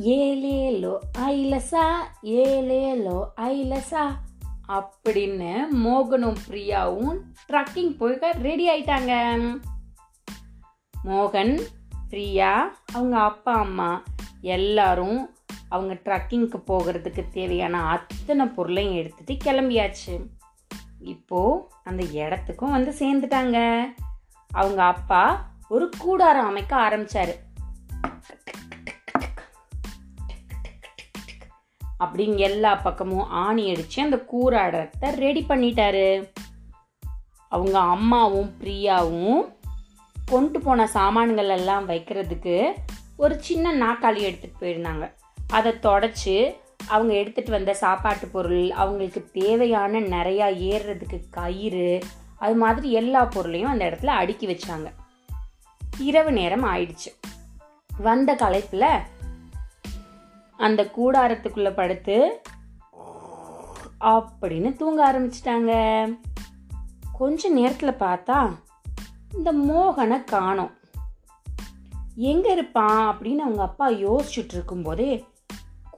ஏலேலோ ஐலசா ஏலேலோ ஐலசா அப்படின்னு மோகனும் பிரியாவும் ட்ரக்கிங் போய் ரெடி ஆயிட்டாங்க. மோகன் பிரியா அவங்க அப்பா அம்மா எல்லாரும் அவங்க ட்ரக்கிங்க்கு போகிறதுக்கு தேவையான அத்தனை பொருளையும் எடுத்துகிட்டு கிளம்பியாச்சு. இப்போது அந்த இடத்துக்கும் வந்து சேர்ந்துட்டாங்க. அவங்க அப்பா ஒரு கூடாரம் அமைக்க ஆரம்பித்தார் அப்படின்னு எல்லா பக்கமும் ஆணி அடித்து அந்த கூறாடத்தை ரெடி பண்ணிட்டாரு. அவங்க அம்மாவும் பிரியாவும் கொண்டு போன சாமான்கள் எல்லாம் வைக்கிறதுக்கு ஒரு சின்ன நாக்காளி எடுத்துட்டு போயிருந்தாங்க. அதை தொடச்சி அவங்க எடுத்துகிட்டு வந்த சாப்பாட்டு பொருள் அவங்களுக்கு தேவையான நிறையா ஏறுறதுக்கு கயிறு அது மாதிரி எல்லா பொருளையும் அந்த இடத்துல அடுக்கி வச்சாங்க. இரவு நேரம் ஆயிடுச்சு. வந்த களைப்பில் அந்த கூடாரத்துக்குள்ள படுத்து அப்படின்னு தூங்க ஆரம்பிச்சிட்டாங்க. கொஞ்ச நேரத்துல பார்த்தா இந்த மோகனை காணோம். எங்க இருப்பான் அப்படின்னு அவங்க அப்பா யோசிச்சுட்டு இருக்கும்போதே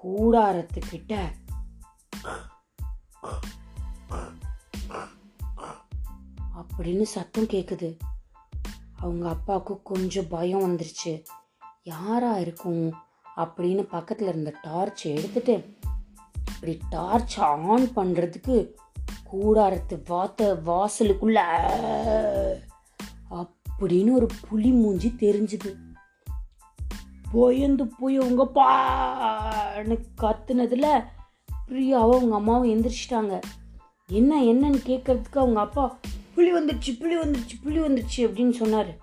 கூடாரத்துக்கிட்ட அப்படின்னு சத்தம் கேக்குது. அவங்க அப்பாவுக்கு கொஞ்சம் பயம் வந்துருச்சு. யாரா இருக்கும்? அப்படின்னு பக்கத்தில் இருந்த டார்ச் எடுத்துட்டு இப்படி டார்ச் ஆன் பண்ணுறதுக்கு கூடாரத்து வாத்த வாசலுக்குள்ள அப்படின்னு ஒரு புலி மூஞ்சி தெரிஞ்சுது. பயந்து போய் அவங்க பான்னு கத்துனதுல பிரியாவும் அவங்க அம்மாவும் எந்திரிச்சிட்டாங்க. என்ன என்னன்னு கேட்கறதுக்கு அவங்க அப்பா புளி வந்துடுச்சு புலி வந்துடுச்சு புலி வந்துடுச்சு அப்படின்னு சொன்னார்.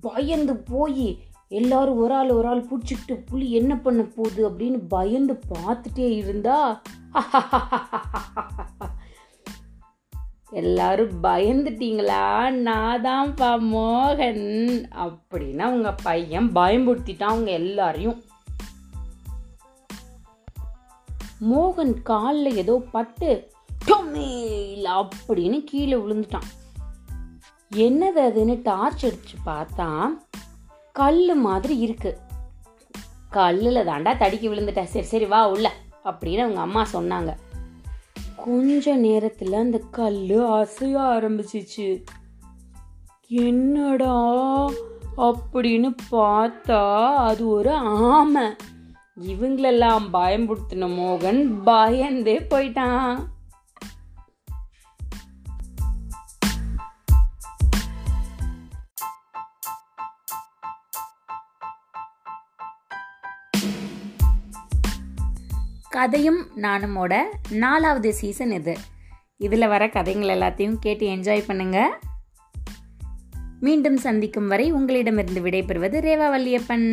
பயந்து போய் எல்லாரும் ஒரு ஆள் ஒரு ஆள் பிடிச்சிக்கிட்டு புலி என்ன பண்ண போகுது? அப்படின்னு பயந்து பார்த்துட்டே இருந்தா எல்லாரும் பயந்துட்டீங்களா? நான் தான்ப்பா மோகன். அப்படின்னு அவங்க பையன் பயம்படுத்திட்டான் அவங்க எல்லாரையும். மோகன் காலில் ஏதோ பட்டு அப்படின்னு கீழே விழுந்துட்டான். என்னது அதுன்னு டார்ச் அடிச்சு பார்த்தா கல் மாதிரி இருக்கு. கல்லில் தாண்டா தடிக்கி விழுந்துட்டேன். சரி சரி வா உள்ள அப்படின்னு அவங்க அம்மா சொன்னாங்க. கொஞ்ச நேரத்தில் அந்த கல் அசைய ஆரம்பிச்சிச்சு. என்னடா அப்படின்னு பார்த்தா அது ஒரு ஆமை. இவங்களெல்லாம் பயம்படுத்தின மோகன் பயந்தே போயிட்டான். கதையும் நானுமோட நாலாவது சீசன் இது. இதில் வர கதைகள் எல்லாத்தையும் கேட்டு என்ஜாய் பண்ணுங்க. மீண்டும் சந்திக்கும் வரை உங்களிடமிருந்து விடைபெறுவது ரேவா வல்லியப்பன்